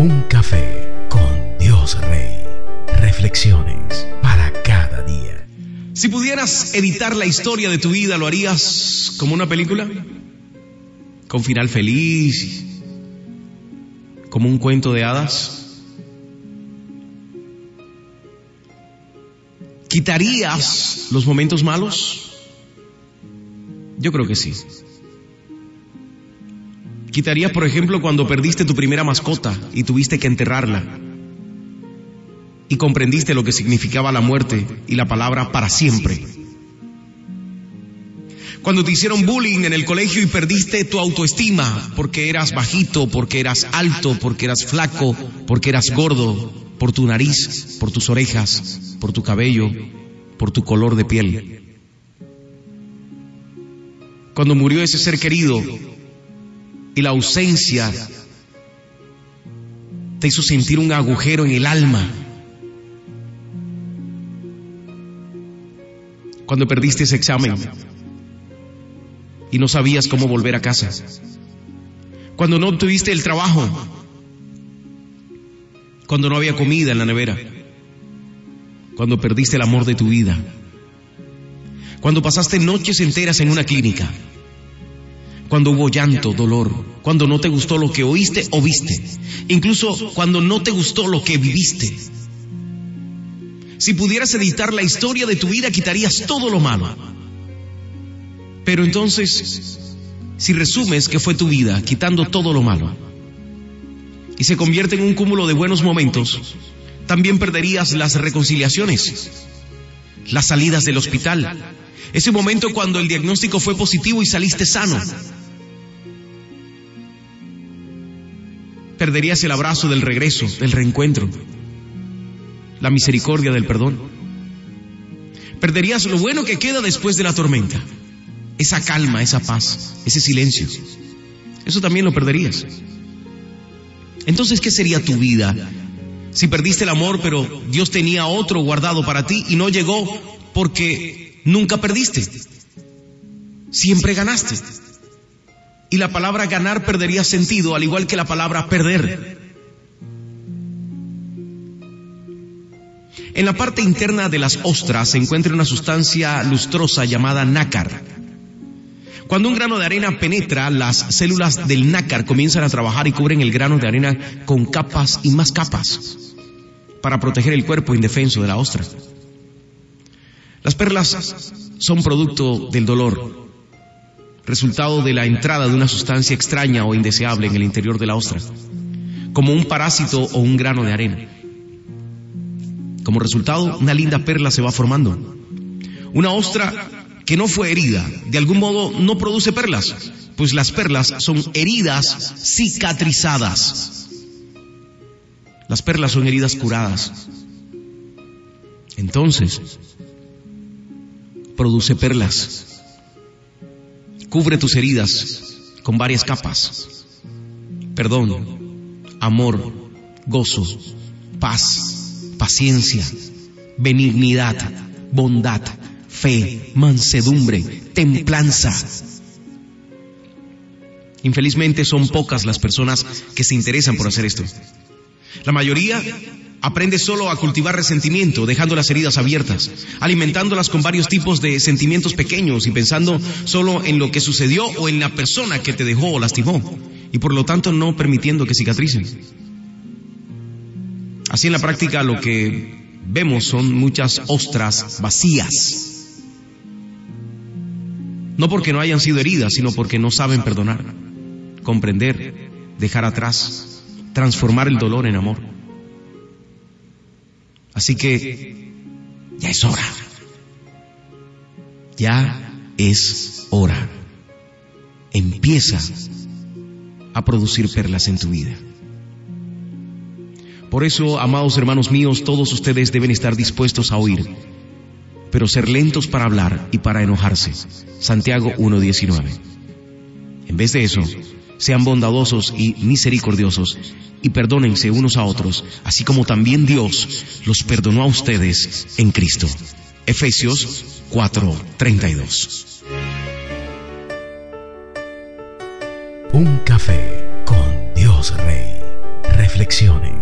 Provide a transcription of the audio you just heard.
Un café con Dios Rey. Reflexiones para cada día. Si pudieras editar la historia de tu vida, ¿lo harías como una película? ¿Con final feliz? ¿Como un cuento de hadas? ¿Quitarías los momentos malos? Yo creo que sí. Quitarías, por ejemplo, cuando perdiste tu primera mascota y tuviste que enterrarla. Y comprendiste lo que significaba la muerte y la palabra para siempre. Cuando te hicieron bullying en el colegio y perdiste tu autoestima porque eras bajito, porque eras alto, porque eras flaco, porque eras gordo, por tu nariz, por tus orejas, por tu cabello, por tu color de piel. Cuando murió ese ser querido la ausencia te hizo sentir un agujero en el alma. Cuando perdiste ese examen y no sabías cómo volver a casa. Cuando no obtuviste el trabajo. Cuando no había comida en la nevera. Cuando perdiste el amor de tu vida. Cuando pasaste noches enteras en una clínica cuando hubo llanto, dolor, cuando no te gustó lo que oíste o viste, incluso cuando no te gustó lo que viviste. Si pudieras editar la historia de tu vida, quitarías todo lo malo. Pero entonces, si resumes que fue tu vida, quitando todo lo malo, y se convierte en un cúmulo de buenos momentos, también perderías las reconciliaciones, las salidas del hospital, ese momento cuando el diagnóstico fue positivo y saliste sano, perderías el abrazo del regreso, del reencuentro, la misericordia del perdón. Perderías lo bueno que queda después de la tormenta, esa calma, esa paz, ese silencio. Eso también lo perderías. Entonces, ¿qué sería tu vida si perdiste el amor, pero Dios tenía otro guardado para ti y no llegó porque nunca perdiste? Siempre ganaste y la palabra ganar perdería sentido, al igual que la palabra perder. En la parte interna de las ostras se encuentra una sustancia lustrosa llamada nácar. Cuando un grano de arena penetra, las células del nácar comienzan a trabajar y cubren el grano de arena con capas y más capas para proteger el cuerpo indefenso de la ostra. Las perlas son producto del dolor, resultado de la entrada de una sustancia extraña o indeseable en el interior de la ostra, como un parásito o un grano de arena. Como resultado, una linda perla se va formando. Una ostra que no fue herida, de algún modo no produce perlas, pues las perlas son heridas cicatrizadas. Las perlas son heridas curadas. Entonces, produce perlas Cubre tus heridas con varias capas. Perdón, amor, gozo, paz, paciencia, benignidad, bondad, fe, mansedumbre, templanza. Infelizmente son pocas las personas que se interesan por hacer esto. La mayoría Aprende solo a cultivar resentimiento, dejando las heridas abiertas, alimentándolas con varios tipos de sentimientos pequeños y pensando solo en lo que sucedió o en la persona que te dejó o lastimó, y por lo tanto no permitiendo que cicatricen. Así en la práctica lo que vemos son muchas ostras vacías. No porque no hayan sido heridas, sino porque no saben perdonar, comprender, dejar atrás, transformar el dolor en amor. Así que ya es hora. Ya es hora. Empieza a producir perlas en tu vida. Por eso, amados hermanos míos, todos ustedes deben estar dispuestos a oír, pero ser lentos para hablar y para enojarse. Santiago 1.19. En vez de eso, sean bondadosos y misericordiosos y perdónense unos a otros, así como también Dios los perdonó a ustedes en Cristo. Efesios 4:32. Un café con Dios Rey. Reflexiones